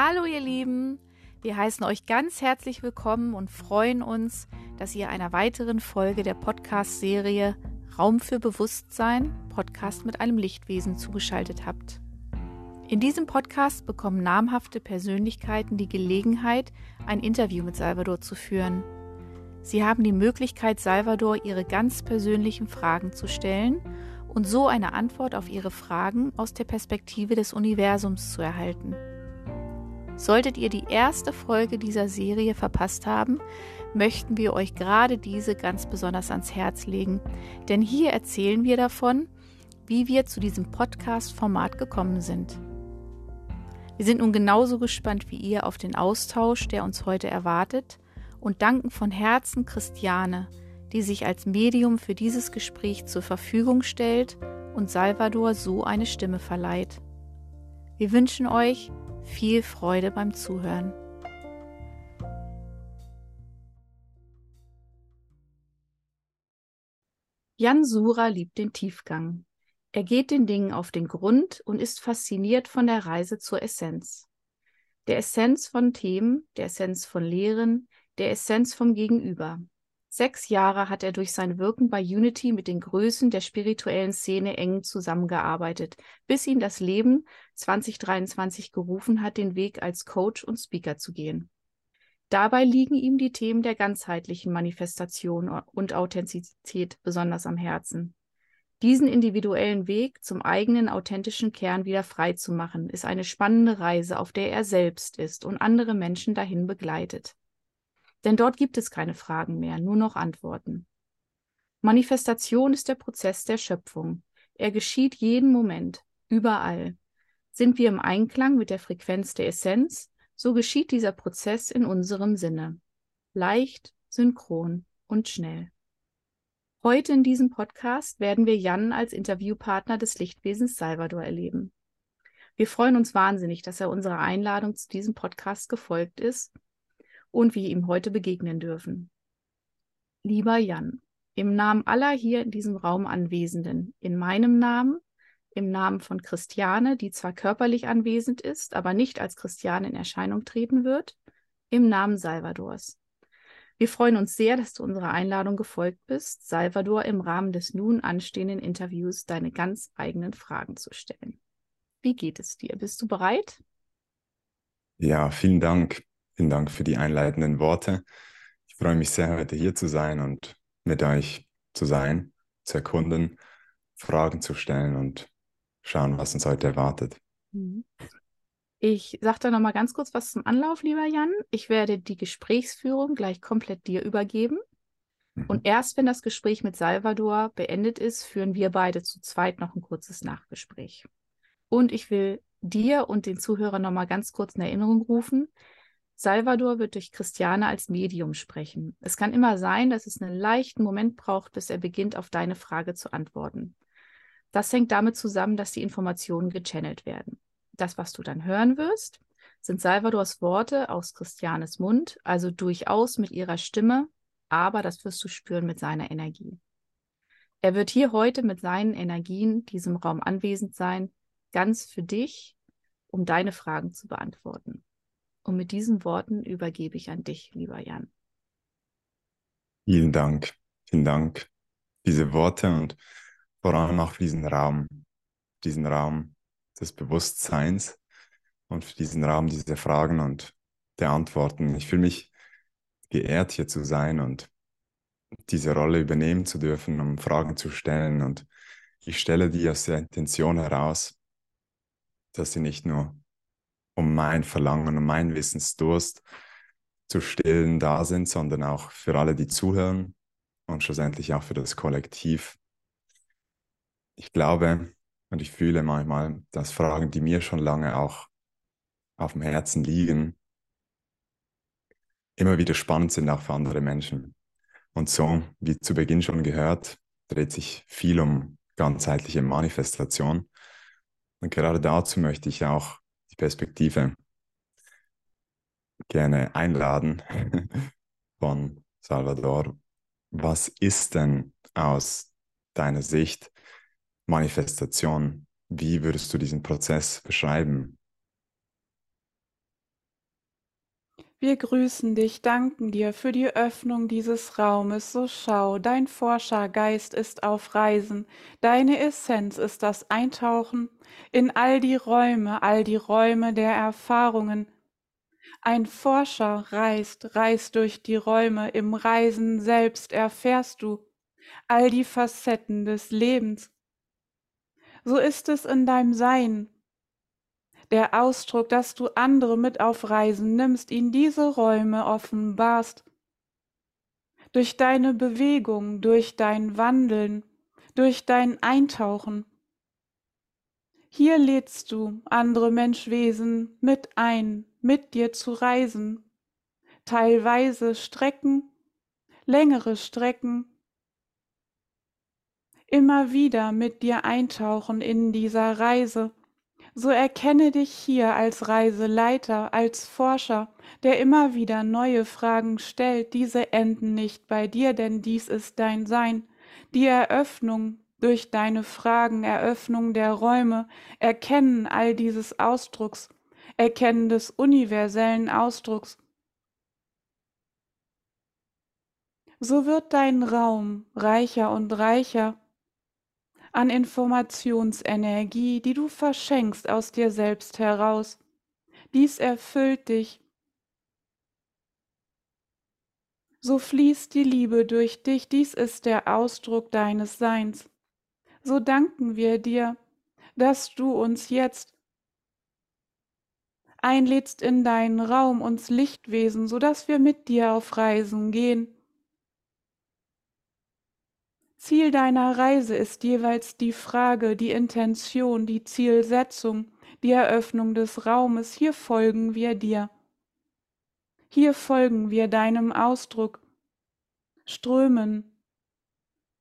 Hallo ihr Lieben, wir heißen euch ganz herzlich willkommen und freuen uns, dass ihr einer weiteren Folge der Podcast-Serie Raum für Bewusstsein, Podcast mit einem Lichtwesen zugeschaltet habt. In diesem Podcast bekommen namhafte Persönlichkeiten die Gelegenheit, ein Interview mit Salvador zu führen. Sie haben die Möglichkeit, Salvador ihre ganz persönlichen Fragen zu stellen und so eine Antwort auf ihre Fragen aus der Perspektive des Universums zu erhalten. Solltet ihr die erste Folge dieser Serie verpasst haben, möchten wir euch gerade diese ganz besonders ans Herz legen, denn hier erzählen wir davon, wie wir zu diesem Podcast-Format gekommen sind. Wir sind nun genauso gespannt wie ihr auf den Austausch, der uns heute erwartet, und danken von Herzen Christiane, die sich als Medium für dieses Gespräch zur Verfügung stellt und Salvador so eine Stimme verleiht. Wir wünschen euch viel Freude beim Zuhören. Jan Sura liebt den Tiefgang. Er geht den Dingen auf den Grund und ist fasziniert von der Reise zur Essenz. Der Essenz von Themen, der Essenz von Lehren, der Essenz vom Gegenüber. Sechs Jahre hat er durch sein Wirken bei Unity mit den Größen der spirituellen Szene eng zusammengearbeitet, bis ihn das Leben 2023 gerufen hat, den Weg als Coach und Speaker zu gehen. Dabei liegen ihm die Themen der ganzheitlichen Manifestation und Authentizität besonders am Herzen. Diesen individuellen Weg zum eigenen authentischen Kern wieder frei zu machen, ist eine spannende Reise, auf der er selbst ist und andere Menschen dahin begleitet. Denn dort gibt es keine Fragen mehr, nur noch Antworten. Manifestation ist der Prozess der Schöpfung. Er geschieht jeden Moment, überall. Sind wir im Einklang mit der Frequenz der Essenz, so geschieht dieser Prozess in unserem Sinne. Leicht, synchron und schnell. Heute in diesem Podcast werden wir Jan als Interviewpartner des Lichtwesens Salvador erleben. Wir freuen uns wahnsinnig, dass er unserer Einladung zu diesem Podcast gefolgt ist und wir ihm heute begegnen dürfen. Lieber Jan, im Namen aller hier in diesem Raum Anwesenden, in meinem Namen, im Namen von Christiane, die zwar körperlich anwesend ist, aber nicht als Christiane in Erscheinung treten wird, im Namen Salvadors. Wir freuen uns sehr, dass du unserer Einladung gefolgt bist, Salvador im Rahmen des nun anstehenden Interviews deine ganz eigenen Fragen zu stellen. Wie geht es dir? Bist du bereit? Ja, vielen Dank. Vielen Dank für die einleitenden Worte. Ich freue mich sehr, heute hier zu sein und mit euch zu sein, zu erkunden, Fragen zu stellen und schauen, was uns heute erwartet. Mhm. Ich sage da nochmal ganz kurz was zum Anlauf, lieber Jan. Ich werde die Gesprächsführung gleich komplett dir übergeben. Mhm. Und erst wenn das Gespräch mit Salvador beendet ist, führen wir beide zu zweit noch ein kurzes Nachgespräch. Und ich will dir und den Zuhörern nochmal ganz kurz in Erinnerung rufen. Salvador wird durch Christiane als Medium sprechen. Es kann immer sein, dass es einen leichten Moment braucht, bis er beginnt, auf deine Frage zu antworten. Das hängt damit zusammen, dass die Informationen gechannelt werden. Das, was du dann hören wirst, sind Salvadors Worte aus Christianes Mund, also durchaus mit ihrer Stimme, aber das wirst du spüren mit seiner Energie. Er wird hier heute mit seinen Energien diesem Raum anwesend sein, ganz für dich, um deine Fragen zu beantworten. Und mit diesen Worten übergebe ich an dich, lieber Jan. Vielen Dank, vielen Dank. Diese Worte und vor allem auch für diesen Raum, diesen Raum, des Bewusstseins und für diesen Raum dieser Fragen und der Antworten. Ich fühle mich geehrt, hier zu sein und diese Rolle übernehmen zu dürfen, um Fragen zu stellen. Und ich stelle die aus der Intention heraus, dass sie nicht nur um mein Verlangen, um meinen Wissensdurst zu stillen da sind, sondern auch für alle, die zuhören und schlussendlich auch für das Kollektiv. Ich glaube, und ich fühle manchmal, dass Fragen, die mir schon lange auch auf dem Herzen liegen, immer wieder spannend sind auch für andere Menschen. Und so, wie zu Beginn schon gehört, dreht sich viel um ganzheitliche Manifestation. Und gerade dazu möchte ich auch Perspektive gerne einladen von Salvador. Was ist denn aus deiner Sicht Manifestation. Wie würdest du diesen Prozess beschreiben? Wir grüßen dich, danken dir für die Öffnung dieses Raumes. So schau, dein Forschergeist ist auf Reisen, deine Essenz ist das Eintauchen in all die Räume, all die Räume der Erfahrungen. Ein Forscher reist, reist durch die Räume, im Reisen selbst erfährst du all die Facetten des Lebens. So ist es in deinem Sein, der Ausdruck, dass du andere mit auf Reisen nimmst, ihnen diese Räume offenbarst. Durch deine Bewegung, durch dein Wandeln, durch dein Eintauchen. Hier lädst du andere Menschwesen mit ein, mit dir zu reisen, teilweise Strecken, längere Strecken, immer wieder mit dir eintauchen in dieser Reise so erkenne dich hier als Reiseleiter, als Forscher, der immer wieder neue Fragen stellt. Diese enden nicht bei dir, denn dies ist dein Sein. Die Eröffnung durch deine Fragen, Eröffnung der Räume, Erkennen all dieses Ausdrucks, Erkennen des universellen Ausdrucks. So wird dein Raum reicher und reicher an Informationsenergie, die du verschenkst aus dir selbst heraus. Dies erfüllt dich. So fließt die Liebe durch dich, dies ist der Ausdruck deines Seins. So danken wir dir, dass du uns jetzt einlädst in deinen Raum, uns Lichtwesen, so dass wir mit dir auf Reisen gehen Ziel deiner Reise ist jeweils die Frage, die Intention, die Zielsetzung, die Eröffnung des Raumes. Hier folgen wir dir. Hier folgen wir deinem Ausdruck, strömen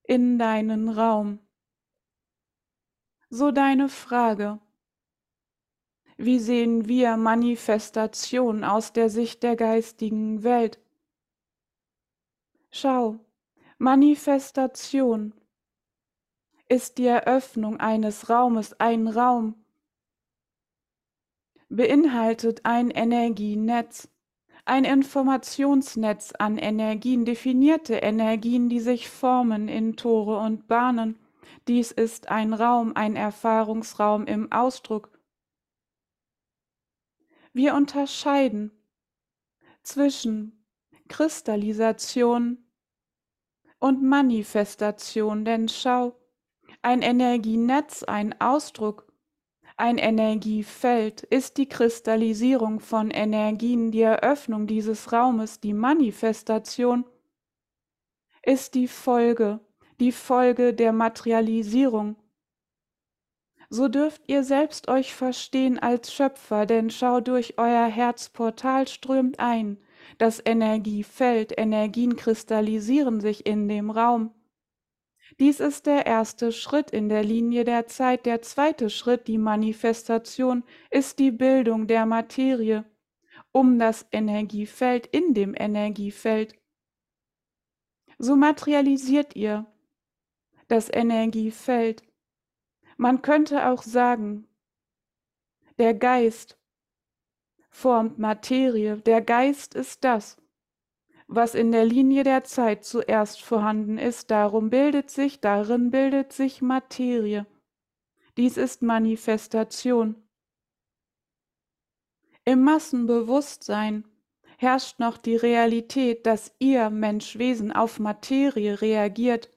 in deinen Raum. So deine Frage. Wie sehen wir Manifestation aus der Sicht der geistigen Welt? Schau, Manifestation ist die Eröffnung eines Raumes, ein Raum beinhaltet ein Energienetz, ein Informationsnetz an Energien, definierte Energien, die sich formen in Tore und Bahnen. Dies ist ein Raum, ein Erfahrungsraum im Ausdruck. Wir unterscheiden zwischen Kristallisation und Manifestation, denn schau, ein Energienetz, ein Ausdruck, ein Energiefeld ist die Kristallisierung von Energien, die Eröffnung dieses Raumes, die Manifestation ist die Folge, die Folge der Materialisierung. So dürft ihr selbst euch verstehen als Schöpfer, denn schau durch euer Herzportal strömt ein, das Energiefeld, Energien kristallisieren sich in dem Raum. Dies ist der erste Schritt in der Linie der Zeit. Der zweite Schritt, die Manifestation, ist die Bildung der Materie um das Energiefeld in dem Energiefeld. So materialisiert ihr das Energiefeld. Man könnte auch sagen, der Geist formt Materie. Der Geist ist das, was in der Linie der Zeit zuerst vorhanden ist. Darum bildet sich, darin bildet sich Materie. Dies ist Manifestation. Im Massenbewusstsein herrscht noch die Realität, dass ihr Menschwesen auf Materie reagiert.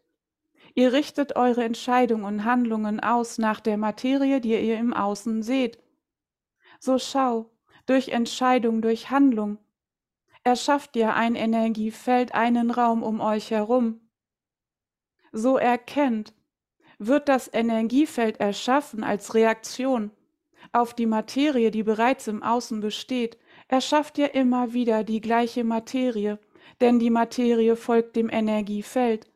Ihr richtet eure Entscheidungen und Handlungen aus nach der Materie, die ihr im Außen seht. So schau, durch Entscheidung, durch Handlung. Erschafft ihr ein Energiefeld, einen Raum um euch herum. So erkennt, wird das Energiefeld erschaffen als Reaktion auf die Materie, die bereits im Außen besteht, erschafft ihr immer wieder die gleiche Materie, denn die Materie folgt dem Energiefeld.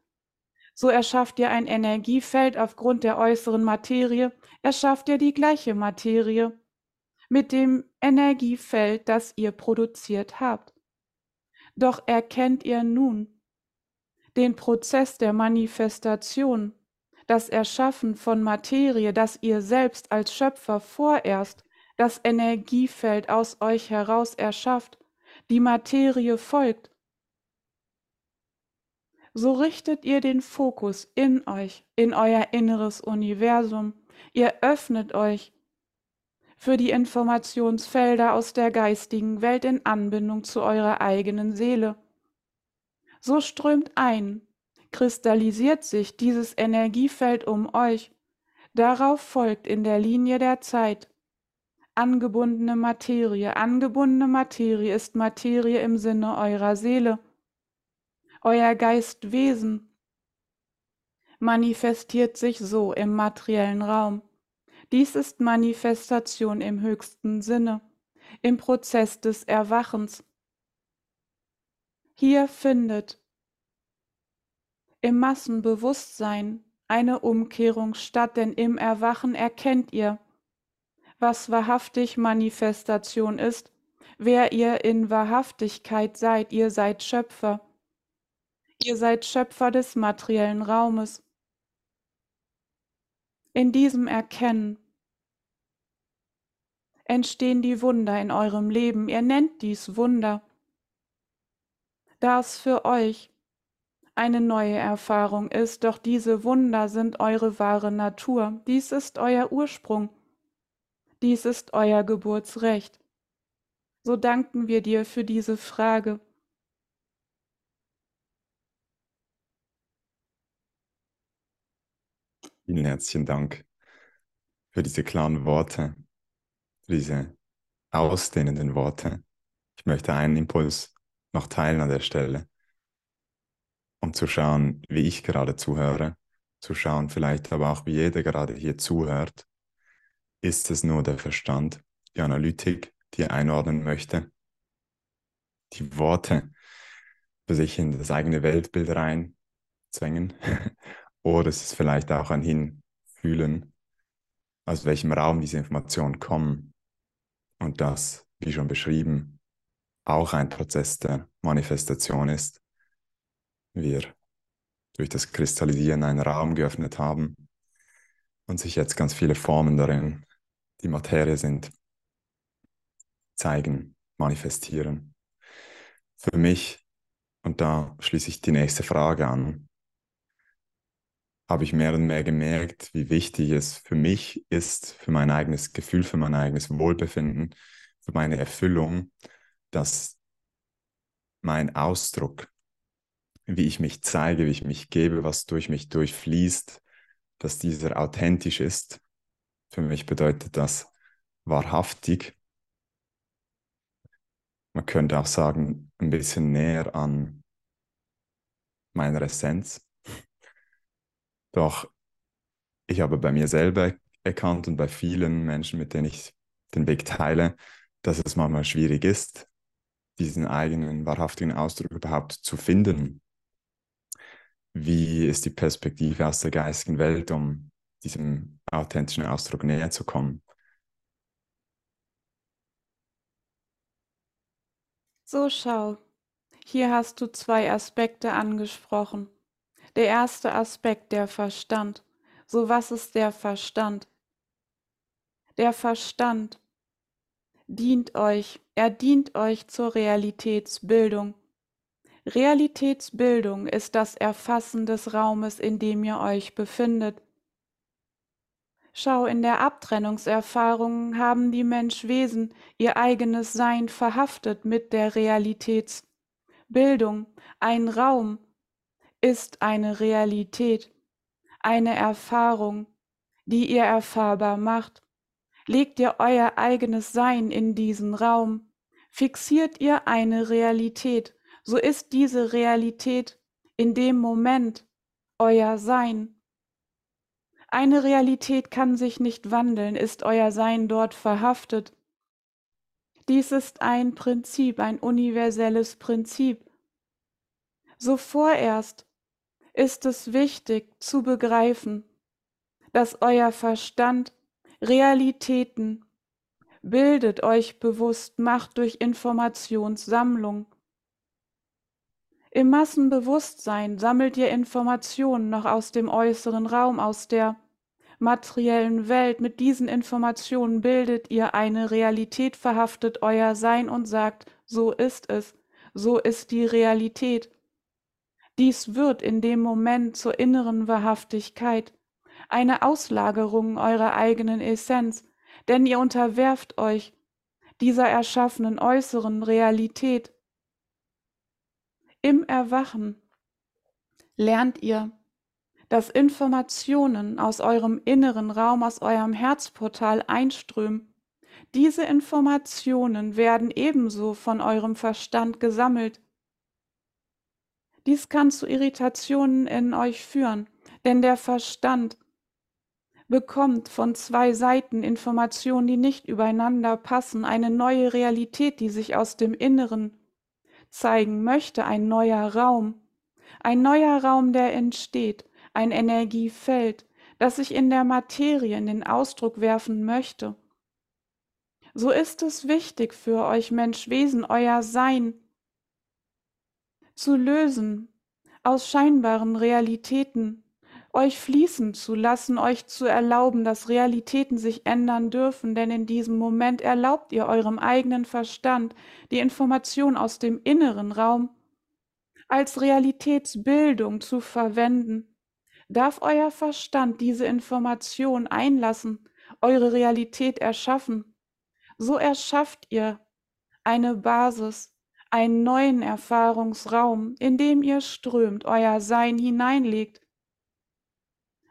So erschafft ihr ein Energiefeld aufgrund der äußeren Materie, erschafft ihr die gleiche Materie mit dem Energiefeld, das ihr produziert habt. Doch erkennt ihr nun den Prozess der Manifestation, das Erschaffen von Materie, das ihr selbst als Schöpfer vorerst das Energiefeld aus euch heraus erschafft, die Materie folgt, so richtet ihr den Fokus in euch, in euer inneres Universum. Ihr öffnet euch für die Informationsfelder aus der geistigen Welt in Anbindung zu eurer eigenen Seele. So strömt ein, kristallisiert sich dieses Energiefeld um euch, darauf folgt in der Linie der Zeit angebundene Materie. Angebundene Materie ist Materie im Sinne eurer Seele euer Geistwesen manifestiert sich so im materiellen Raum. Dies ist Manifestation im höchsten Sinne, im Prozess des Erwachens. Hier findet im Massenbewusstsein eine Umkehrung statt, denn im Erwachen erkennt ihr, was wahrhaftig Manifestation ist, wer ihr in Wahrhaftigkeit seid, ihr seid Schöpfer. Ihr seid Schöpfer des materiellen Raumes. In diesem Erkennen entstehen die Wunder in eurem Leben. Ihr nennt dies Wunder, da es für euch eine neue Erfahrung ist, doch diese Wunder sind eure wahre Natur. Dies ist euer Ursprung. Dies ist euer Geburtsrecht. So danken wir dir für diese Frage. Vielen herzlichen Dank für diese klaren Worte, diese ausdehnenden Worte. Ich möchte einen Impuls noch teilen an der Stelle, um zu schauen, wie ich gerade zuhöre, zu schauen vielleicht aber auch, wie jeder gerade hier zuhört. Ist es nur der Verstand, die Analytik, die er einordnen möchte, die Worte für sich in das eigene Weltbild reinzwängen Oder es ist vielleicht auch ein Hinfühlen, aus welchem Raum diese Informationen kommen. Und das, wie schon beschrieben, auch ein Prozess der Manifestation ist. Wir durch das Kristallisieren einen Raum geöffnet haben und sich jetzt ganz viele Formen darin, die Materie sind, zeigen, manifestieren. Für mich, und da schließe ich die nächste Frage an, habe ich mehr und mehr gemerkt, wie wichtig es für mich ist, für mein eigenes Gefühl, für mein eigenes Wohlbefinden, für meine Erfüllung, dass mein Ausdruck, wie ich mich zeige, wie ich mich gebe, was durch mich durchfließt, dass dieser authentisch ist. Für mich bedeutet das wahrhaftig. Man könnte auch sagen, ein bisschen näher an meiner Essenz. Doch ich habe bei mir selber erkannt und bei vielen Menschen, mit denen ich den Weg teile, dass es manchmal schwierig ist, diesen eigenen wahrhaftigen Ausdruck überhaupt zu finden. Wie ist die Perspektive aus der geistigen Welt, um diesem authentischen Ausdruck näher zu kommen? So schau, hier hast du zwei Aspekte angesprochen. Der erste Aspekt, der Verstand. So was ist der Verstand? Der Verstand dient euch, er dient euch zur Realitätsbildung. Realitätsbildung ist das Erfassen des Raumes, in dem ihr euch befindet. Schau, in der Abtrennungserfahrung haben die Menschwesen ihr eigenes Sein verhaftet mit der Realitätsbildung, ein Raum, ist eine Realität, eine Erfahrung, die ihr erfahrbar macht. Legt ihr euer eigenes Sein in diesen Raum, fixiert ihr eine Realität, so ist diese Realität in dem Moment euer Sein. Eine Realität kann sich nicht wandeln, ist euer Sein dort verhaftet. Dies ist ein Prinzip, ein universelles Prinzip. So vorerst ist es wichtig zu begreifen, dass euer Verstand Realitäten bildet, euch bewusst macht durch Informationssammlung. Im Massenbewusstsein sammelt ihr Informationen noch aus dem äußeren Raum, aus der materiellen Welt, mit diesen Informationen bildet ihr eine Realität, verhaftet euer Sein und sagt, so ist es, so ist die Realität. Dies wird in dem Moment zur inneren Wahrhaftigkeit, eine Auslagerung eurer eigenen Essenz, denn ihr unterwerft euch dieser erschaffenen äußeren Realität. Im Erwachen lernt ihr, dass Informationen aus eurem inneren Raum, aus eurem Herzportal einströmen. Diese Informationen werden ebenso von eurem Verstand gesammelt. Dies kann zu Irritationen in euch führen, denn der Verstand bekommt von zwei Seiten Informationen, die nicht übereinander passen, eine neue Realität, die sich aus dem Inneren zeigen möchte, ein neuer Raum, ein neuer Raum, der entsteht, ein Energiefeld, das sich in der Materie in den Ausdruck werfen möchte. So ist es wichtig für euch Menschwesen, euer Sein zu lösen aus scheinbaren Realitäten, euch fließen zu lassen, euch zu erlauben, dass Realitäten sich ändern dürfen, denn in diesem Moment erlaubt ihr eurem eigenen Verstand die Information aus dem inneren Raum als Realitätsbildung zu verwenden Darf euer Verstand diese Information einlassen, eure Realität erschaffen? So erschafft ihr eine Basis, einen neuen Erfahrungsraum, in dem ihr strömt, euer Sein hineinlegt.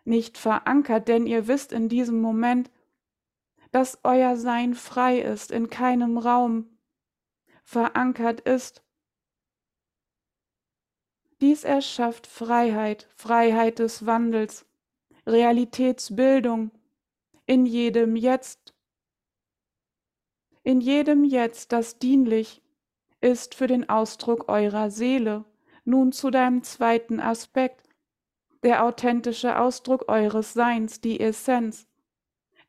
Nicht verankert, denn ihr wisst in diesem Moment, dass euer Sein frei ist, in keinem Raum verankert ist, dies erschafft Freiheit, Freiheit des Wandels, Realitätsbildung in jedem Jetzt. In jedem Jetzt, das dienlich ist für den Ausdruck eurer Seele. Nun zu deinem zweiten Aspekt, der authentische Ausdruck eures Seins, die Essenz.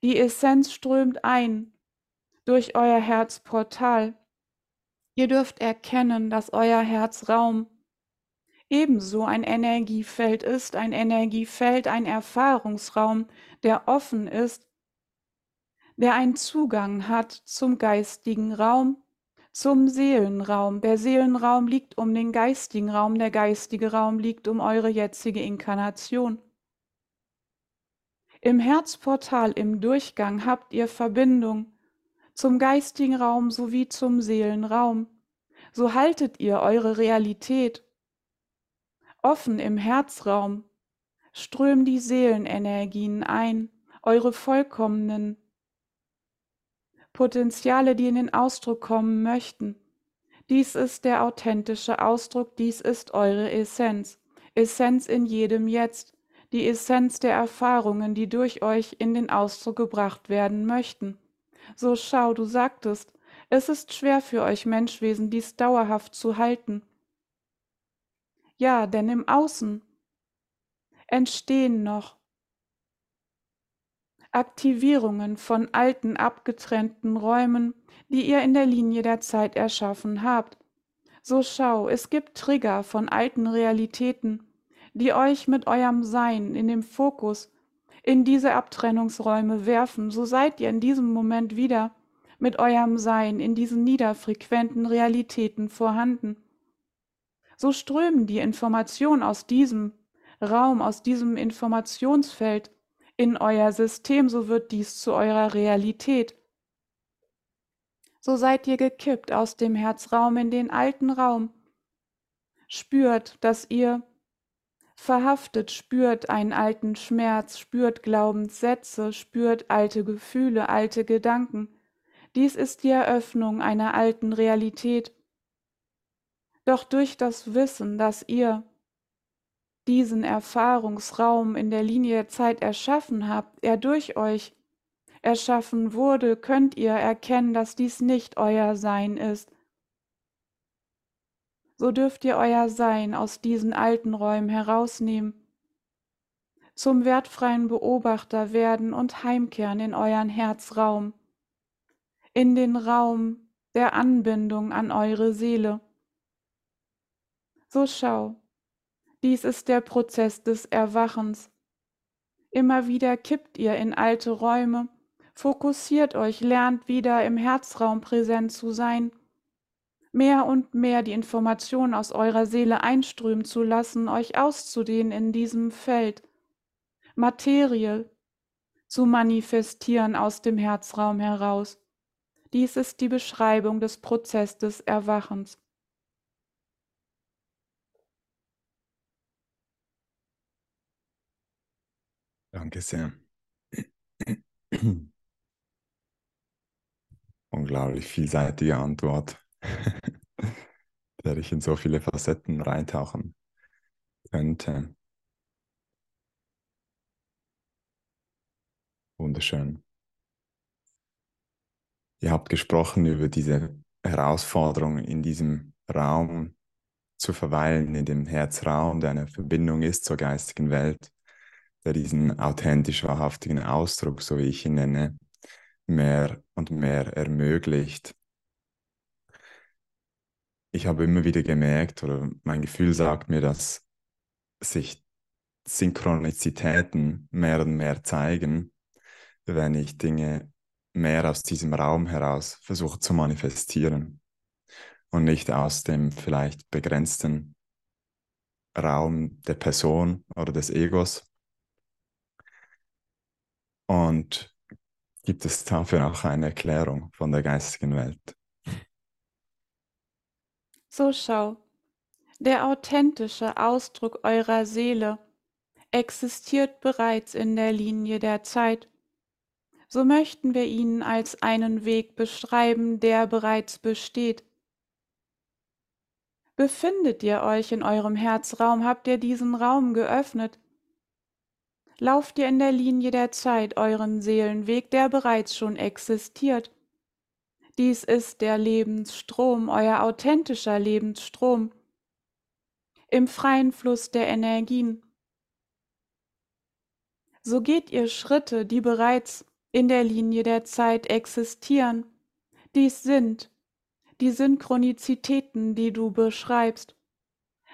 Die Essenz strömt ein durch euer Herzportal. Ihr dürft erkennen, dass euer Herzraum ebenso ein Energiefeld ist, ein Energiefeld, ein Erfahrungsraum, der offen ist, der einen Zugang hat zum geistigen Raum, zum Seelenraum. Der Seelenraum liegt um den geistigen Raum, der geistige Raum liegt um eure jetzige Inkarnation. Im Herzportal im Durchgang habt ihr Verbindung zum geistigen Raum sowie zum Seelenraum. So haltet ihr eure Realität Offen im Herzraum strömen die Seelenenergien ein, eure vollkommenen Potenziale, die in den Ausdruck kommen möchten. Dies ist der authentische Ausdruck, dies ist eure Essenz, Essenz in jedem Jetzt, die Essenz der Erfahrungen, die durch euch in den Ausdruck gebracht werden möchten. So schau, du sagtest, es ist schwer für euch Menschwesen, dies dauerhaft zu halten. Ja, denn im Außen entstehen noch Aktivierungen von alten abgetrennten Räumen, die ihr in der Linie der Zeit erschaffen habt. So schau, es gibt Trigger von alten Realitäten, die euch mit eurem Sein in dem Fokus in diese Abtrennungsräume werfen, so seid ihr in diesem Moment wieder mit eurem Sein in diesen niederfrequenten Realitäten vorhanden so strömen die Informationen aus diesem Raum, aus diesem Informationsfeld in euer System, so wird dies zu eurer Realität. So seid ihr gekippt aus dem Herzraum in den alten Raum. Spürt, dass ihr verhaftet, spürt einen alten Schmerz, spürt Glaubenssätze, spürt alte Gefühle, alte Gedanken. Dies ist die Eröffnung einer alten Realität, doch durch das Wissen, dass ihr diesen Erfahrungsraum in der Linie der Zeit erschaffen habt, er durch euch erschaffen wurde, könnt ihr erkennen, dass dies nicht euer Sein ist. So dürft ihr euer Sein aus diesen alten Räumen herausnehmen, zum wertfreien Beobachter werden und heimkehren in euren Herzraum, in den Raum der Anbindung an eure Seele. So schau, dies ist der Prozess des Erwachens. Immer wieder kippt ihr in alte Räume, fokussiert euch, lernt wieder im Herzraum präsent zu sein, mehr und mehr die Information aus eurer Seele einströmen zu lassen, euch auszudehnen in diesem Feld, Materie zu manifestieren aus dem Herzraum heraus. Dies ist die Beschreibung des Prozesses des Erwachens. Danke sehr. Unglaublich vielseitige Antwort, der ich in so viele Facetten reintauchen könnte. Wunderschön. Ihr habt gesprochen über diese Herausforderung in diesem Raum zu verweilen, in dem Herzraum, der eine Verbindung ist zur geistigen Welt der diesen authentisch wahrhaftigen Ausdruck, so wie ich ihn nenne, mehr und mehr ermöglicht. Ich habe immer wieder gemerkt, oder mein Gefühl sagt mir, dass sich Synchronizitäten mehr und mehr zeigen, wenn ich Dinge mehr aus diesem Raum heraus versuche zu manifestieren und nicht aus dem vielleicht begrenzten Raum der Person oder des Egos, und gibt es dafür auch eine Erklärung von der geistigen Welt? So schau, der authentische Ausdruck eurer Seele existiert bereits in der Linie der Zeit. So möchten wir ihn als einen Weg beschreiben, der bereits besteht. Befindet ihr euch in eurem Herzraum, habt ihr diesen Raum geöffnet, lauft ihr in der Linie der Zeit euren Seelenweg, der bereits schon existiert. Dies ist der Lebensstrom, euer authentischer Lebensstrom, im freien Fluss der Energien. So geht ihr Schritte, die bereits in der Linie der Zeit existieren. Dies sind die Synchronizitäten, die du beschreibst.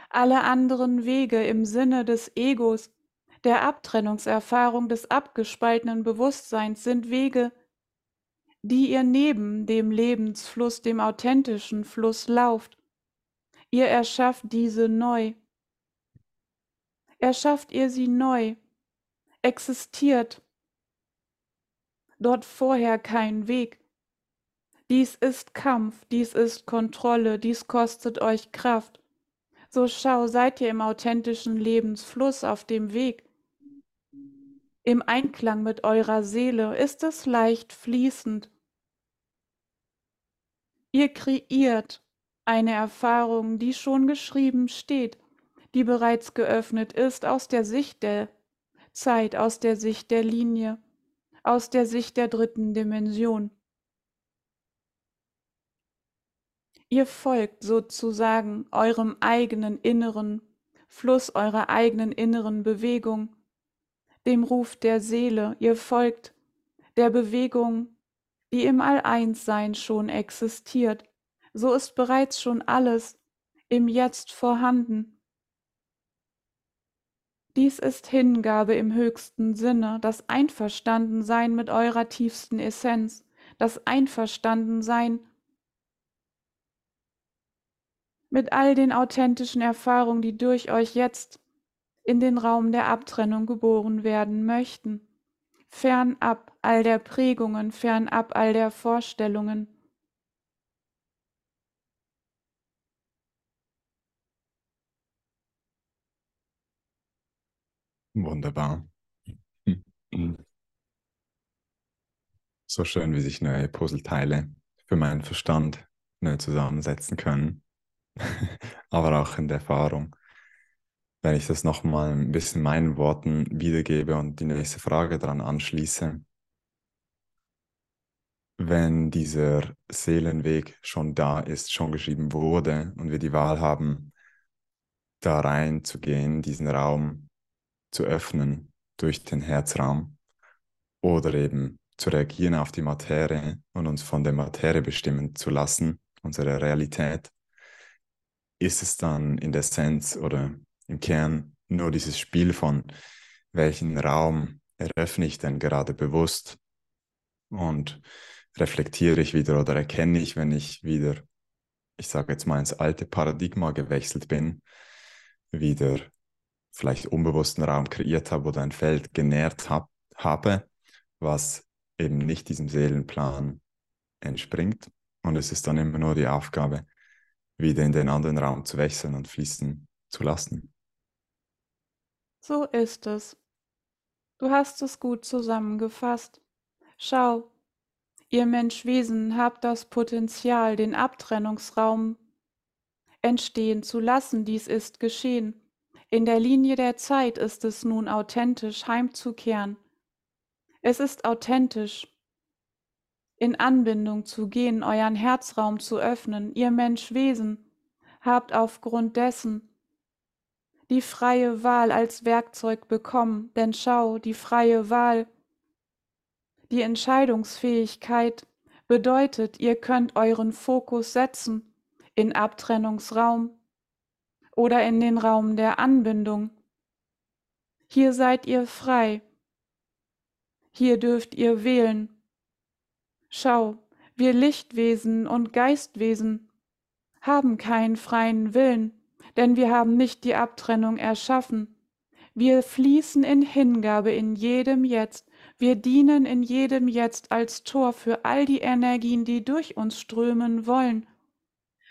Alle anderen Wege im Sinne des Egos der Abtrennungserfahrung des abgespaltenen Bewusstseins sind Wege, die ihr neben dem Lebensfluss, dem authentischen Fluss lauft. Ihr erschafft diese neu. Erschafft ihr sie neu, existiert dort vorher kein Weg. Dies ist Kampf, dies ist Kontrolle, dies kostet euch Kraft. So schau, seid ihr im authentischen Lebensfluss auf dem Weg, im Einklang mit eurer Seele ist es leicht fließend. Ihr kreiert eine Erfahrung, die schon geschrieben steht, die bereits geöffnet ist aus der Sicht der Zeit, aus der Sicht der Linie, aus der Sicht der dritten Dimension. Ihr folgt sozusagen eurem eigenen inneren Fluss, eurer eigenen inneren Bewegung dem Ruf der Seele, ihr folgt der Bewegung, die im All-Eins-Sein schon existiert. So ist bereits schon alles im Jetzt vorhanden. Dies ist Hingabe im höchsten Sinne, das Einverstandensein mit eurer tiefsten Essenz, das Einverstandensein mit all den authentischen Erfahrungen, die durch euch jetzt in den Raum der Abtrennung geboren werden möchten, fernab all der Prägungen, fernab all der Vorstellungen. Wunderbar. So schön, wie sich neue Puzzleteile für meinen Verstand neu zusammensetzen können, aber auch in der Erfahrung wenn ich das nochmal ein bisschen meinen Worten wiedergebe und die nächste Frage daran anschließe. Wenn dieser Seelenweg schon da ist, schon geschrieben wurde und wir die Wahl haben, da reinzugehen, diesen Raum zu öffnen durch den Herzraum oder eben zu reagieren auf die Materie und uns von der Materie bestimmen zu lassen, unsere Realität, ist es dann in der Essenz oder im Kern nur dieses Spiel von welchen Raum eröffne ich denn gerade bewusst und reflektiere ich wieder oder erkenne ich, wenn ich wieder, ich sage jetzt mal, ins alte Paradigma gewechselt bin, wieder vielleicht unbewussten Raum kreiert habe oder ein Feld genährt hab, habe, was eben nicht diesem Seelenplan entspringt. Und es ist dann immer nur die Aufgabe, wieder in den anderen Raum zu wechseln und fließen zu lassen. So ist es. Du hast es gut zusammengefasst. Schau, ihr Menschwesen habt das Potenzial, den Abtrennungsraum entstehen zu lassen. Dies ist geschehen. In der Linie der Zeit ist es nun authentisch, heimzukehren. Es ist authentisch, in Anbindung zu gehen, euren Herzraum zu öffnen. Ihr Menschwesen habt aufgrund dessen die freie Wahl als Werkzeug bekommen, denn schau, die freie Wahl, die Entscheidungsfähigkeit bedeutet, ihr könnt euren Fokus setzen in Abtrennungsraum oder in den Raum der Anbindung. Hier seid ihr frei. Hier dürft ihr wählen. Schau, wir Lichtwesen und Geistwesen haben keinen freien Willen denn wir haben nicht die Abtrennung erschaffen. Wir fließen in Hingabe in jedem Jetzt. Wir dienen in jedem Jetzt als Tor für all die Energien, die durch uns strömen wollen.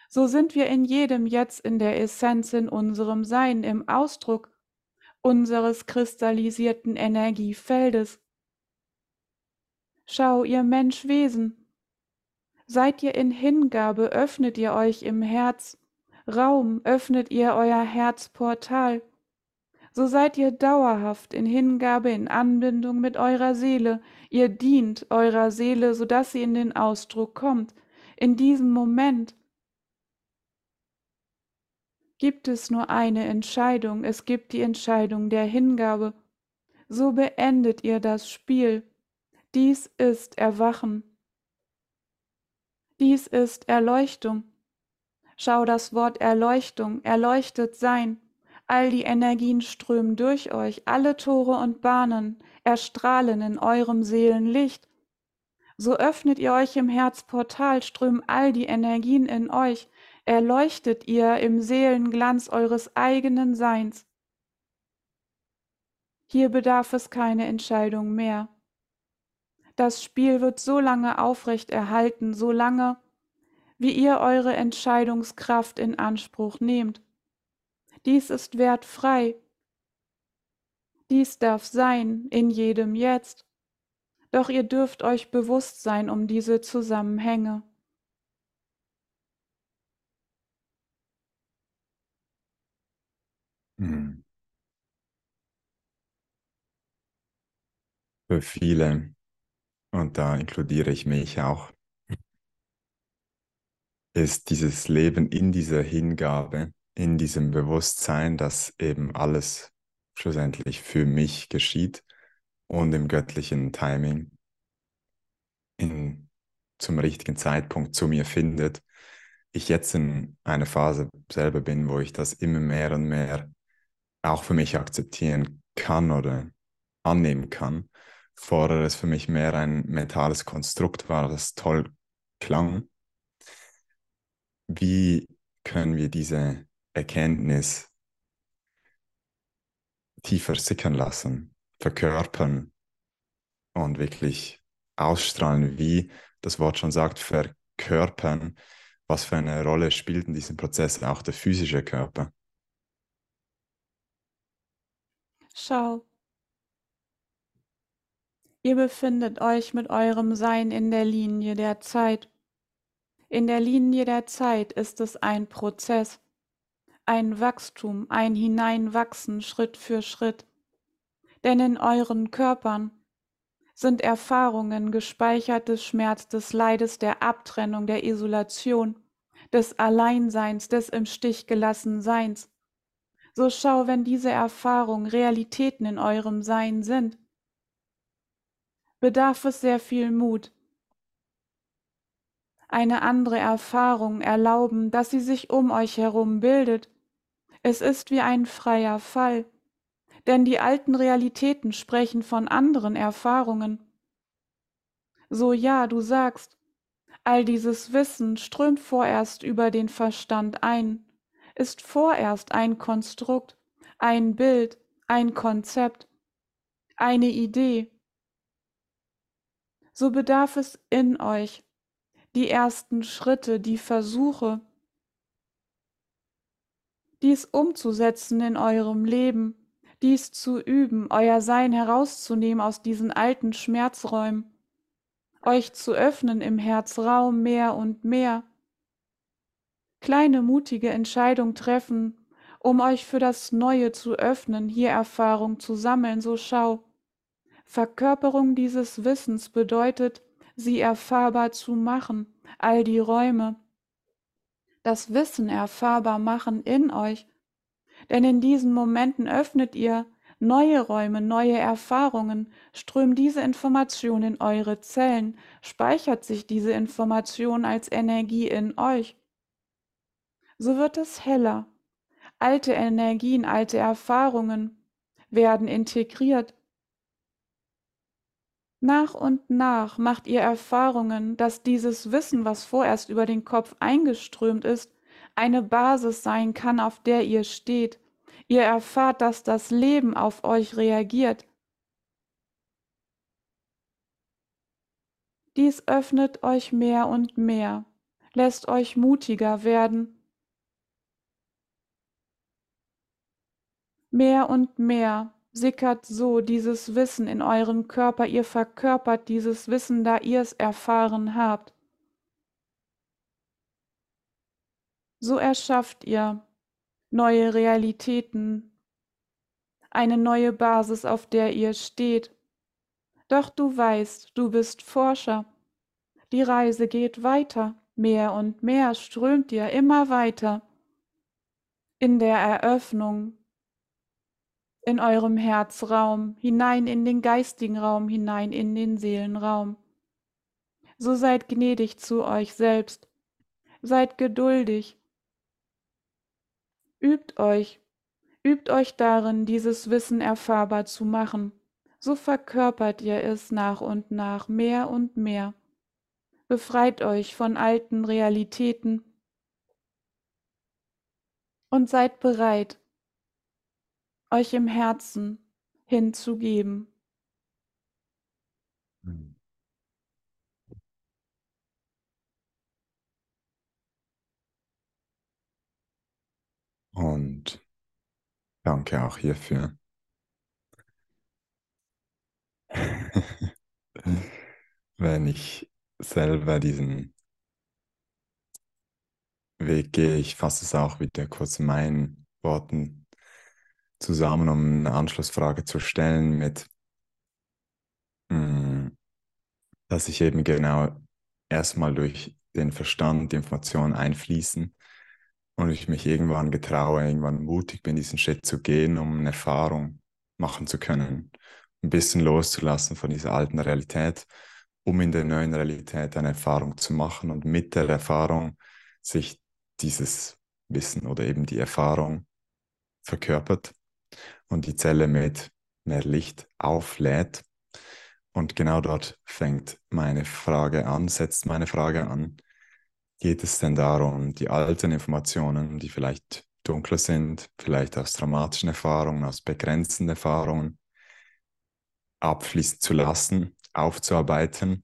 So sind wir in jedem Jetzt in der Essenz in unserem Sein, im Ausdruck unseres kristallisierten Energiefeldes. Schau, ihr Menschwesen, seid ihr in Hingabe, öffnet ihr euch im Herz, Raum öffnet ihr euer Herzportal. So seid ihr dauerhaft in Hingabe, in Anbindung mit eurer Seele. Ihr dient eurer Seele, so dass sie in den Ausdruck kommt. In diesem Moment gibt es nur eine Entscheidung. Es gibt die Entscheidung der Hingabe. So beendet ihr das Spiel. Dies ist Erwachen. Dies ist Erleuchtung. Schau das Wort Erleuchtung, erleuchtet sein. All die Energien strömen durch euch, alle Tore und Bahnen erstrahlen in eurem Seelenlicht. So öffnet ihr euch im Herzportal, strömen all die Energien in euch, erleuchtet ihr im Seelenglanz eures eigenen Seins. Hier bedarf es keine Entscheidung mehr. Das Spiel wird so lange aufrecht erhalten, so lange, wie ihr eure Entscheidungskraft in Anspruch nehmt. Dies ist wertfrei. Dies darf sein in jedem Jetzt. Doch ihr dürft euch bewusst sein um diese Zusammenhänge. Hm. Für viele, und da inkludiere ich mich auch, ist dieses Leben in dieser Hingabe, in diesem Bewusstsein, dass eben alles schlussendlich für mich geschieht und im göttlichen Timing in, zum richtigen Zeitpunkt zu mir findet. Ich jetzt in einer Phase selber bin, wo ich das immer mehr und mehr auch für mich akzeptieren kann oder annehmen kann. Vorher es für mich mehr ein mentales Konstrukt war, das toll klang wie können wir diese Erkenntnis tiefer sickern lassen, verkörpern und wirklich ausstrahlen, wie das Wort schon sagt, verkörpern, was für eine Rolle spielt in diesem Prozess auch der physische Körper. Schau, ihr befindet euch mit eurem Sein in der Linie der Zeit. In der Linie der Zeit ist es ein Prozess, ein Wachstum, ein Hineinwachsen Schritt für Schritt. Denn in euren Körpern sind Erfahrungen gespeichert des Schmerz, des Leides, der Abtrennung, der Isolation, des Alleinseins, des im Stich gelassen Seins. So schau, wenn diese Erfahrungen Realitäten in eurem Sein sind, bedarf es sehr viel Mut, eine andere Erfahrung erlauben, dass sie sich um euch herum bildet. Es ist wie ein freier Fall, denn die alten Realitäten sprechen von anderen Erfahrungen. So ja, du sagst, all dieses Wissen strömt vorerst über den Verstand ein, ist vorerst ein Konstrukt, ein Bild, ein Konzept, eine Idee. So bedarf es in euch die ersten Schritte, die Versuche, dies umzusetzen in eurem Leben, dies zu üben, euer Sein herauszunehmen aus diesen alten Schmerzräumen, euch zu öffnen im Herzraum mehr und mehr, kleine mutige Entscheidung treffen, um euch für das Neue zu öffnen, hier Erfahrung zu sammeln, so schau. Verkörperung dieses Wissens bedeutet, sie erfahrbar zu machen, all die Räume, das Wissen erfahrbar machen in euch. Denn in diesen Momenten öffnet ihr neue Räume, neue Erfahrungen, strömt diese Information in eure Zellen, speichert sich diese Information als Energie in euch. So wird es heller. Alte Energien, alte Erfahrungen werden integriert nach und nach macht ihr Erfahrungen, dass dieses Wissen, was vorerst über den Kopf eingeströmt ist, eine Basis sein kann, auf der ihr steht. Ihr erfahrt, dass das Leben auf euch reagiert. Dies öffnet euch mehr und mehr, lässt euch mutiger werden. Mehr und mehr sickert so dieses Wissen in euren Körper, ihr verkörpert dieses Wissen, da ihr es erfahren habt. So erschafft ihr neue Realitäten, eine neue Basis, auf der ihr steht. Doch du weißt, du bist Forscher. Die Reise geht weiter, mehr und mehr strömt ihr immer weiter. In der Eröffnung in eurem Herzraum, hinein in den geistigen Raum, hinein in den Seelenraum. So seid gnädig zu euch selbst, seid geduldig, übt euch, übt euch darin, dieses Wissen erfahrbar zu machen, so verkörpert ihr es nach und nach mehr und mehr. Befreit euch von alten Realitäten. Und seid bereit, euch im Herzen hinzugeben. Und danke auch hierfür. Wenn ich selber diesen Weg gehe, ich fasse es auch wieder kurz in meinen Worten zusammen, um eine Anschlussfrage zu stellen mit, mm, dass ich eben genau erstmal durch den Verstand die Informationen einfließen und ich mich irgendwann getraue, irgendwann mutig bin, diesen Schritt zu gehen, um eine Erfahrung machen zu können, ein bisschen loszulassen von dieser alten Realität, um in der neuen Realität eine Erfahrung zu machen und mit der Erfahrung sich dieses Wissen oder eben die Erfahrung verkörpert und die Zelle mit mehr Licht auflädt. Und genau dort fängt meine Frage an, setzt meine Frage an. Geht es denn darum, die alten Informationen, die vielleicht dunkler sind, vielleicht aus traumatischen Erfahrungen, aus begrenzenden Erfahrungen, abfließen zu lassen, aufzuarbeiten?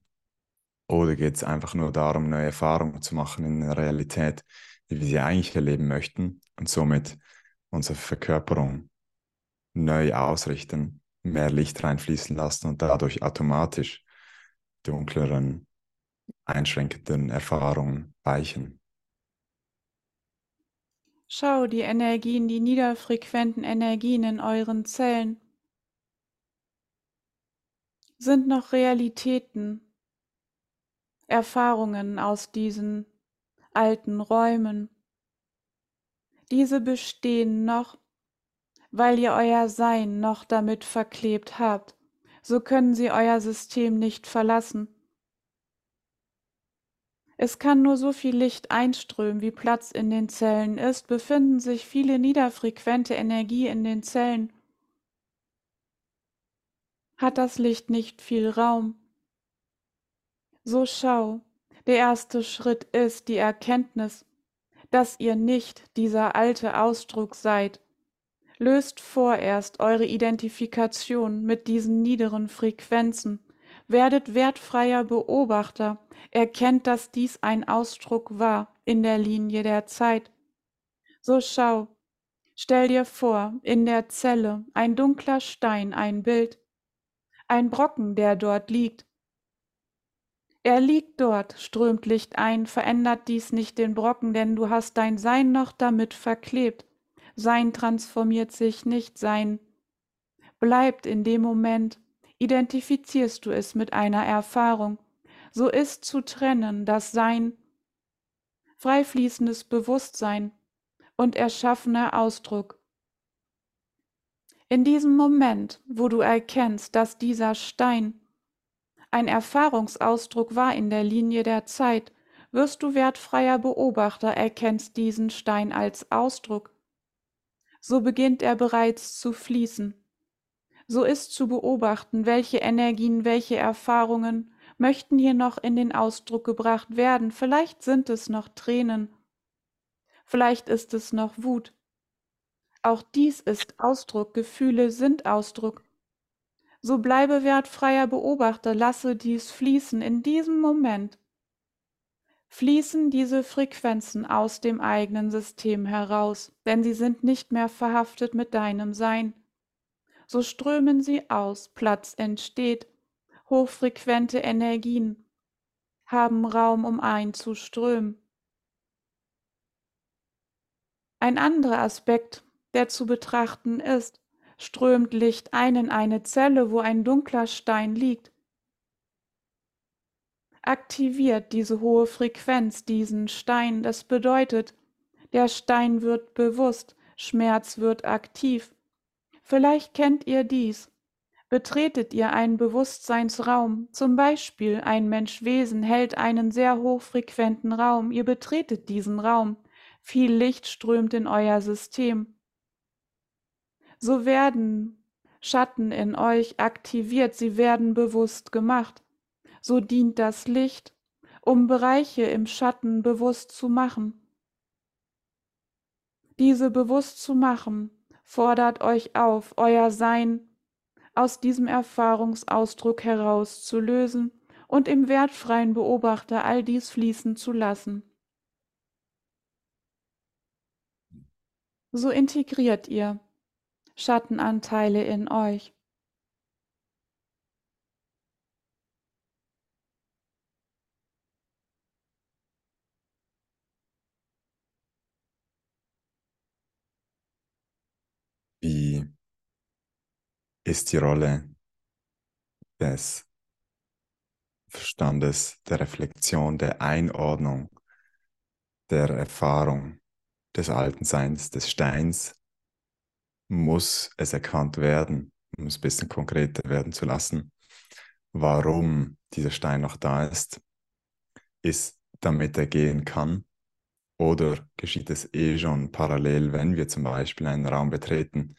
Oder geht es einfach nur darum, neue Erfahrungen zu machen in der Realität, wie wir sie eigentlich erleben möchten und somit unsere Verkörperung neu ausrichten, mehr Licht reinfließen lassen und dadurch automatisch dunkleren, einschränkenden Erfahrungen weichen. Schau die Energien, die niederfrequenten Energien in euren Zellen sind noch Realitäten, Erfahrungen aus diesen alten Räumen. Diese bestehen noch weil ihr euer Sein noch damit verklebt habt, so können sie euer System nicht verlassen. Es kann nur so viel Licht einströmen, wie Platz in den Zellen ist, befinden sich viele niederfrequente Energie in den Zellen. hat das Licht nicht viel Raum. So schau, der erste Schritt ist die Erkenntnis, dass ihr nicht dieser alte Ausdruck seid. Löst vorerst eure Identifikation mit diesen niederen Frequenzen, werdet wertfreier Beobachter, erkennt, dass dies ein Ausdruck war in der Linie der Zeit. So schau, stell dir vor, in der Zelle ein dunkler Stein, ein Bild, ein Brocken, der dort liegt. Er liegt dort, strömt Licht ein, verändert dies nicht den Brocken, denn du hast dein Sein noch damit verklebt. Sein transformiert sich nicht, Sein bleibt in dem Moment, identifizierst du es mit einer Erfahrung. So ist zu trennen das Sein, freifließendes Bewusstsein und erschaffener Ausdruck. In diesem Moment, wo du erkennst, dass dieser Stein ein Erfahrungsausdruck war in der Linie der Zeit, wirst du wertfreier Beobachter, erkennst diesen Stein als Ausdruck. So beginnt er bereits zu fließen. So ist zu beobachten, welche Energien, welche Erfahrungen möchten hier noch in den Ausdruck gebracht werden. Vielleicht sind es noch Tränen, vielleicht ist es noch Wut. Auch dies ist Ausdruck, Gefühle sind Ausdruck. So bleibe wertfreier Beobachter, lasse dies fließen in diesem Moment. Fließen diese Frequenzen aus dem eigenen System heraus, denn sie sind nicht mehr verhaftet mit deinem Sein so strömen sie aus, Platz entsteht, hochfrequente Energien haben Raum, um einzuströmen. Ein anderer Aspekt, der zu betrachten ist, strömt Licht ein in eine Zelle, wo ein dunkler Stein liegt. Aktiviert diese hohe Frequenz diesen Stein, das bedeutet, der Stein wird bewusst, Schmerz wird aktiv, Vielleicht kennt ihr dies. Betretet ihr einen Bewusstseinsraum, zum Beispiel ein Menschwesen hält einen sehr hochfrequenten Raum, ihr betretet diesen Raum, viel Licht strömt in euer System. So werden Schatten in euch aktiviert, sie werden bewusst gemacht. So dient das Licht, um Bereiche im Schatten bewusst zu machen. Diese bewusst zu machen, fordert euch auf, euer Sein aus diesem Erfahrungsausdruck herauszulösen und im wertfreien Beobachter all dies fließen zu lassen. So integriert ihr Schattenanteile in euch. Wie ist die Rolle des Verstandes, der Reflexion, der Einordnung, der Erfahrung des alten Seins, des Steins? Muss es erkannt werden, um es ein bisschen konkreter werden zu lassen, warum dieser Stein noch da ist, ist, damit er gehen kann oder geschieht es eh schon parallel, wenn wir zum Beispiel einen Raum betreten,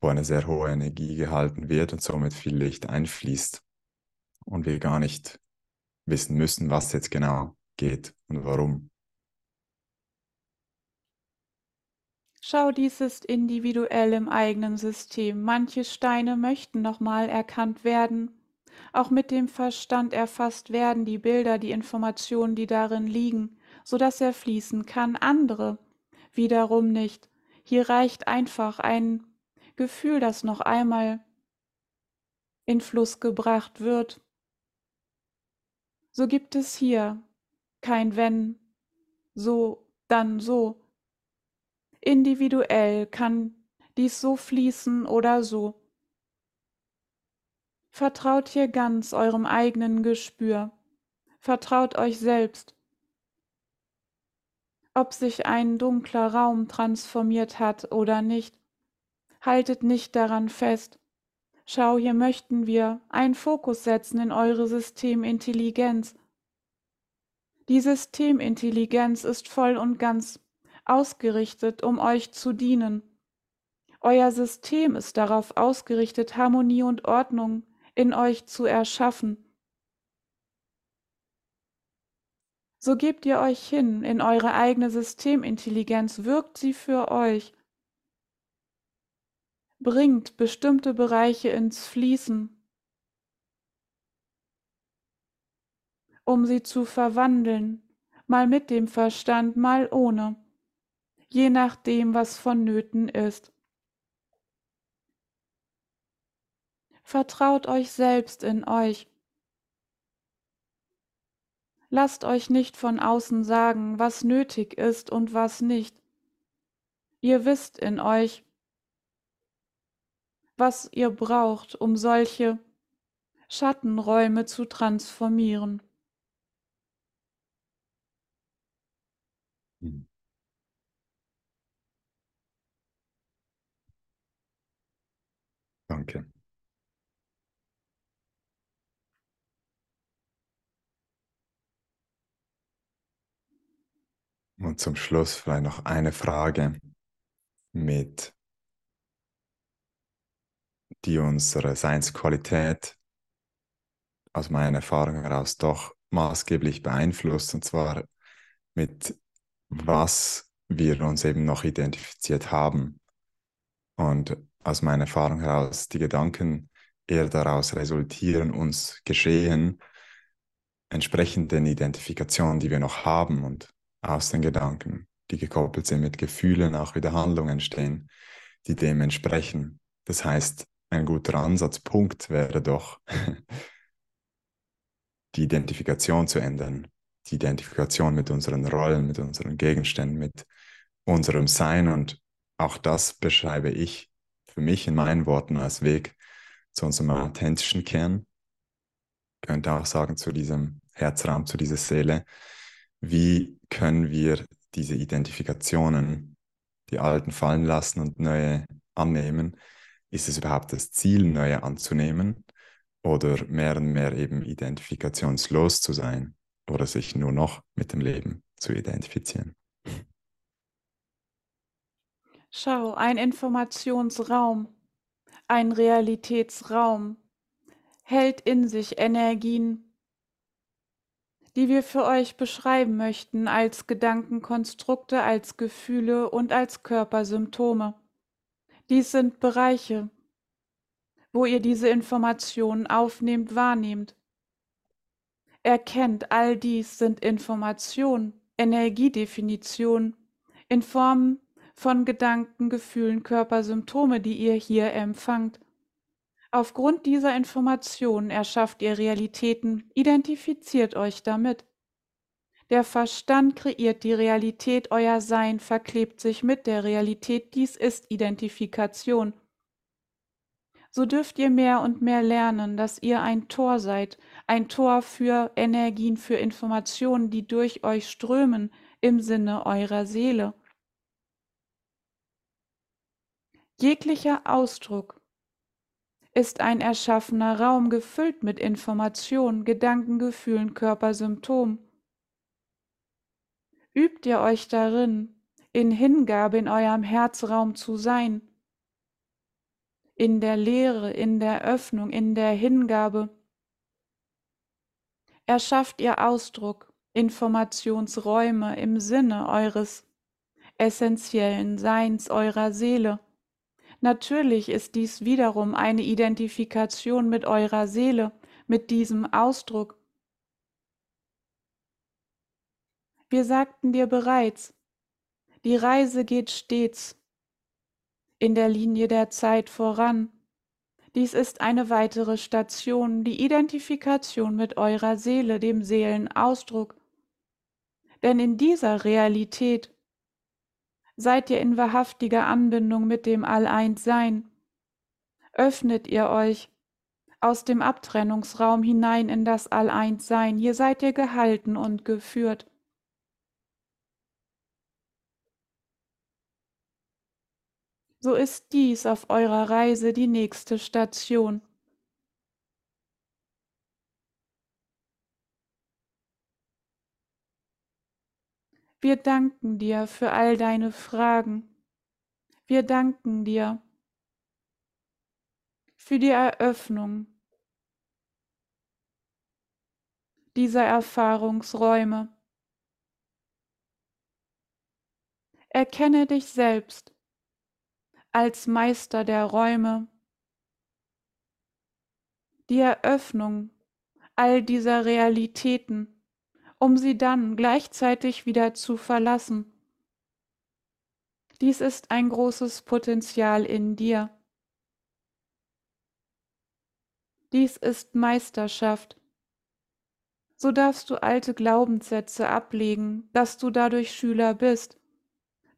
wo eine sehr hohe Energie gehalten wird und somit viel Licht einfließt und wir gar nicht wissen müssen, was jetzt genau geht und warum. Schau, dies ist individuell im eigenen System. Manche Steine möchten nochmal erkannt werden. Auch mit dem Verstand erfasst werden die Bilder, die Informationen, die darin liegen so dass er fließen kann, andere wiederum nicht. Hier reicht einfach ein Gefühl, das noch einmal in Fluss gebracht wird. So gibt es hier kein wenn, so, dann so. Individuell kann dies so fließen oder so. Vertraut hier ganz eurem eigenen Gespür. Vertraut euch selbst ob sich ein dunkler Raum transformiert hat oder nicht. Haltet nicht daran fest. Schau, hier möchten wir einen Fokus setzen in eure Systemintelligenz. Die Systemintelligenz ist voll und ganz ausgerichtet, um euch zu dienen. Euer System ist darauf ausgerichtet, Harmonie und Ordnung in euch zu erschaffen. So gebt ihr euch hin in eure eigene Systemintelligenz, wirkt sie für euch, bringt bestimmte Bereiche ins Fließen, um sie zu verwandeln, mal mit dem Verstand, mal ohne, je nachdem, was vonnöten ist. Vertraut euch selbst in euch. Lasst euch nicht von außen sagen, was nötig ist und was nicht. Ihr wisst in euch, was ihr braucht, um solche Schattenräume zu transformieren. Hm. Danke. Und zum Schluss vielleicht noch eine Frage mit, die unsere Seinsqualität aus meiner Erfahrung heraus doch maßgeblich beeinflusst, und zwar mit was wir uns eben noch identifiziert haben. Und aus meiner Erfahrung heraus die Gedanken eher daraus resultieren, uns geschehen, entsprechend den Identifikationen, die wir noch haben und aus den Gedanken, die gekoppelt sind mit Gefühlen, auch wieder Handlungen entstehen, die dem entsprechen. Das heißt, ein guter Ansatzpunkt wäre doch, die Identifikation zu ändern, die Identifikation mit unseren Rollen, mit unseren Gegenständen, mit unserem Sein. Und auch das beschreibe ich für mich in meinen Worten als Weg zu unserem authentischen Kern. Ich könnte auch sagen, zu diesem Herzraum, zu dieser Seele. Wie können wir diese Identifikationen, die alten fallen lassen und neue annehmen? Ist es überhaupt das Ziel, neue anzunehmen oder mehr und mehr eben identifikationslos zu sein? oder sich nur noch mit dem Leben zu identifizieren. Schau, ein Informationsraum, ein Realitätsraum hält in sich Energien, die wir für euch beschreiben möchten als Gedankenkonstrukte, als Gefühle und als Körpersymptome. Dies sind Bereiche, wo ihr diese Informationen aufnehmt, wahrnehmt erkennt, all dies sind Informationen, Energiedefinitionen in Form von Gedanken, Gefühlen, Körpersymptome, die ihr hier empfangt. Aufgrund dieser Informationen erschafft ihr Realitäten, identifiziert euch damit. Der Verstand kreiert die Realität, euer Sein verklebt sich mit der Realität, dies ist Identifikation so dürft ihr mehr und mehr lernen, dass ihr ein Tor seid, ein Tor für Energien, für Informationen, die durch euch strömen im Sinne eurer Seele. Jeglicher Ausdruck ist ein erschaffener Raum gefüllt mit Informationen, Gedanken, Gefühlen, Körpersymptomen. Übt ihr euch darin, in Hingabe in eurem Herzraum zu sein, in der Lehre, in der Öffnung, in der Hingabe. Erschafft ihr Ausdruck, Informationsräume im Sinne eures essentiellen Seins, eurer Seele. Natürlich ist dies wiederum eine Identifikation mit eurer Seele, mit diesem Ausdruck. Wir sagten dir bereits, die Reise geht stets in der Linie der Zeit voran. Dies ist eine weitere Station, die Identifikation mit eurer Seele, dem Seelenausdruck. Denn in dieser Realität seid ihr in wahrhaftiger Anbindung mit dem All-Eins-Sein. Öffnet ihr euch aus dem Abtrennungsraum hinein in das All-Eins-Sein. Hier seid ihr gehalten und geführt. So ist dies auf eurer Reise die nächste Station. Wir danken dir für all deine Fragen. Wir danken dir für die Eröffnung dieser Erfahrungsräume. Erkenne dich selbst als Meister der Räume. Die Eröffnung all dieser Realitäten, um sie dann gleichzeitig wieder zu verlassen. Dies ist ein großes Potenzial in dir. Dies ist Meisterschaft. So darfst du alte Glaubenssätze ablegen, dass du dadurch Schüler bist.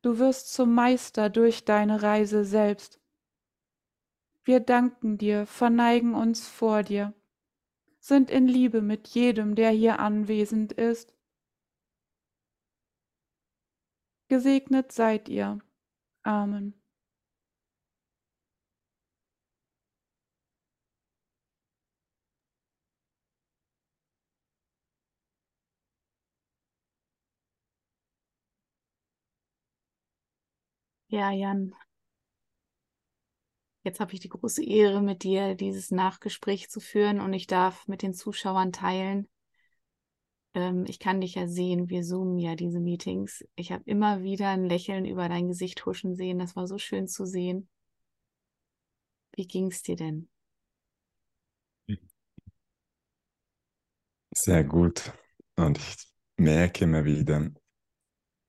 Du wirst zum Meister durch deine Reise selbst. Wir danken dir, verneigen uns vor dir sind in Liebe mit jedem, der hier anwesend ist. Gesegnet seid ihr. Amen. Ja, Jan, Jetzt habe ich die große Ehre, mit dir dieses Nachgespräch zu führen und ich darf mit den Zuschauern teilen. Ähm, ich kann dich ja sehen, wir zoomen ja diese Meetings. Ich habe immer wieder ein Lächeln über dein Gesicht huschen sehen. Das war so schön zu sehen. Wie ging es dir denn? Sehr gut. Und ich merke immer wieder,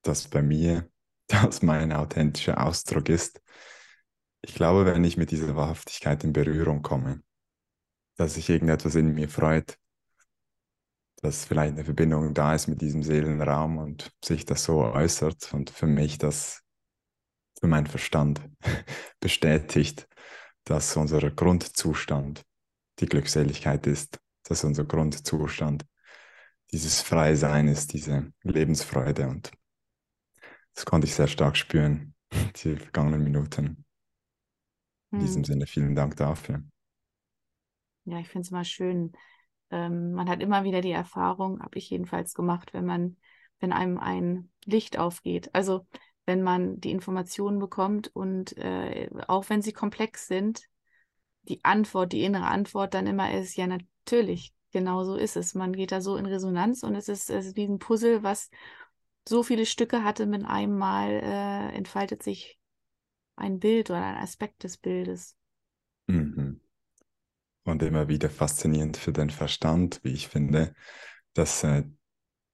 dass bei mir das mein authentischer Ausdruck ist. Ich glaube, wenn ich mit dieser Wahrhaftigkeit in Berührung komme, dass sich irgendetwas in mir freut, dass vielleicht eine Verbindung da ist mit diesem Seelenraum und sich das so äußert und für mich das für meinen Verstand bestätigt, dass unser Grundzustand die Glückseligkeit ist, dass unser Grundzustand dieses Freisein ist, diese Lebensfreude und das konnte ich sehr stark spüren, die vergangenen Minuten. In diesem hm. Sinne vielen Dank dafür. Ja, ich finde es immer schön. Ähm, man hat immer wieder die Erfahrung, habe ich jedenfalls gemacht, wenn man, wenn einem ein Licht aufgeht. Also wenn man die Informationen bekommt und äh, auch wenn sie komplex sind, die Antwort, die innere Antwort dann immer ist, ja natürlich, genau so ist es. Man geht da so in Resonanz und es ist, es ist wie ein Puzzle, was so viele Stücke hatte, mit einem Mal äh, entfaltet sich ein Bild oder ein Aspekt des Bildes. Mhm. Und immer wieder faszinierend für den Verstand, wie ich finde, dass äh,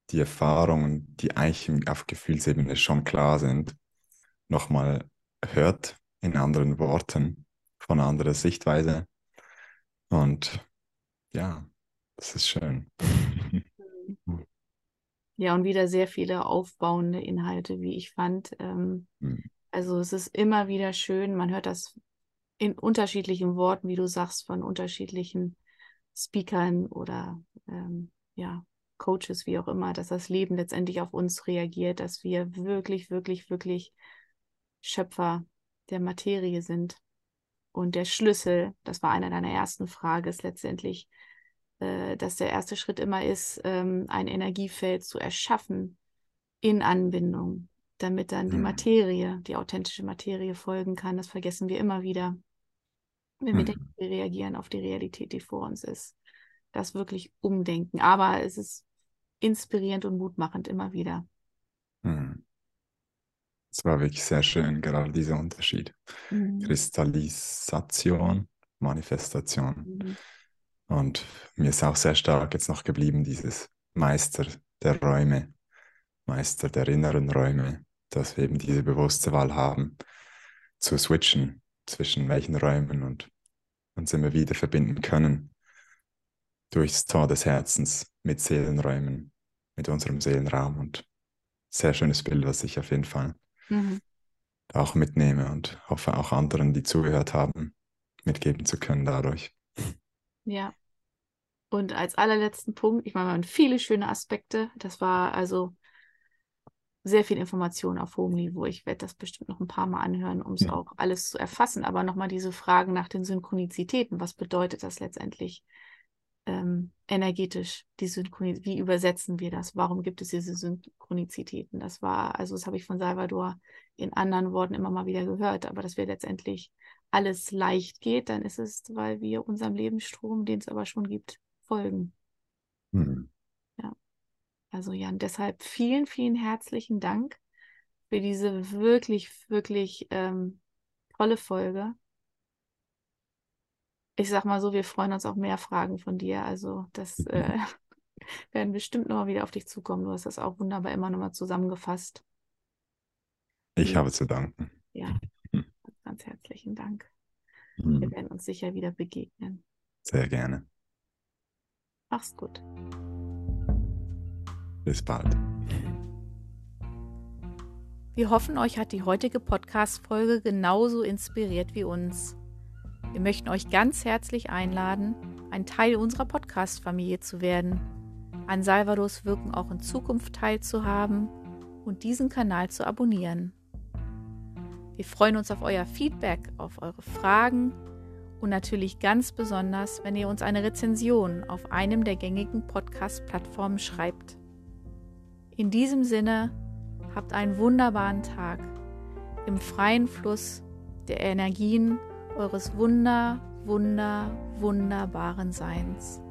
die Erfahrungen, die eigentlich auf Gefühlsebene schon klar sind, nochmal hört in anderen Worten, von anderer Sichtweise. Und ja, das ist schön. Ja, und wieder sehr viele aufbauende Inhalte, wie ich fand. Ähm, mhm. Also es ist immer wieder schön, man hört das in unterschiedlichen Worten, wie du sagst, von unterschiedlichen Speakern oder ähm, ja, Coaches, wie auch immer, dass das Leben letztendlich auf uns reagiert, dass wir wirklich, wirklich, wirklich Schöpfer der Materie sind. Und der Schlüssel, das war einer deiner ersten Fragen, ist letztendlich, dass der erste Schritt immer ist, ähm, ein Energiefeld zu erschaffen in Anbindung damit dann die mhm. Materie, die authentische Materie folgen kann. Das vergessen wir immer wieder, wenn wir mhm. denken, wir reagieren auf die Realität, die vor uns ist. Das wirklich umdenken. Aber es ist inspirierend und mutmachend immer wieder. Mhm. Es war wirklich sehr schön, gerade dieser Unterschied. Mhm. Kristallisation, Manifestation. Mhm. Und mir ist auch sehr stark jetzt noch geblieben, dieses Meister der Räume, Meister der inneren Räume, dass wir eben diese bewusste Wahl haben, zu switchen zwischen welchen Räumen und uns immer wieder verbinden können durchs Tor des Herzens mit Seelenräumen, mit unserem Seelenraum und sehr schönes Bild, was ich auf jeden Fall mhm. auch mitnehme und hoffe auch anderen, die zugehört haben, mitgeben zu können dadurch. Ja. Und als allerletzten Punkt, ich meine, wir haben viele schöne Aspekte. Das war also sehr viel Information auf hohem Niveau. Ich werde das bestimmt noch ein paar Mal anhören, um es ja. auch alles zu erfassen. Aber nochmal diese Fragen nach den Synchronizitäten. Was bedeutet das letztendlich ähm, energetisch? Die Wie übersetzen wir das? Warum gibt es diese Synchronizitäten? Das war, also das habe ich von Salvador in anderen Worten immer mal wieder gehört. Aber dass wir letztendlich alles leicht geht, dann ist es, weil wir unserem Lebensstrom, den es aber schon gibt, folgen. Hm. Also Jan, deshalb vielen, vielen herzlichen Dank für diese wirklich, wirklich ähm, tolle Folge. Ich sag mal so, wir freuen uns auf mehr Fragen von dir. Also das äh, werden bestimmt nochmal wieder auf dich zukommen. Du hast das auch wunderbar immer nochmal zusammengefasst. Ich habe zu danken. Ja, ganz herzlichen Dank. Wir werden uns sicher wieder begegnen. Sehr gerne. Mach's gut. Bis bald. Wir hoffen, euch hat die heutige Podcast-Folge genauso inspiriert wie uns. Wir möchten euch ganz herzlich einladen, ein Teil unserer Podcast-Familie zu werden, an Salvados Wirken auch in Zukunft teilzuhaben und diesen Kanal zu abonnieren. Wir freuen uns auf euer Feedback, auf eure Fragen und natürlich ganz besonders, wenn ihr uns eine Rezension auf einem der gängigen Podcast-Plattformen schreibt. In diesem Sinne, habt einen wunderbaren Tag im freien Fluss der Energien eures wunder, wunder, wunderbaren Seins.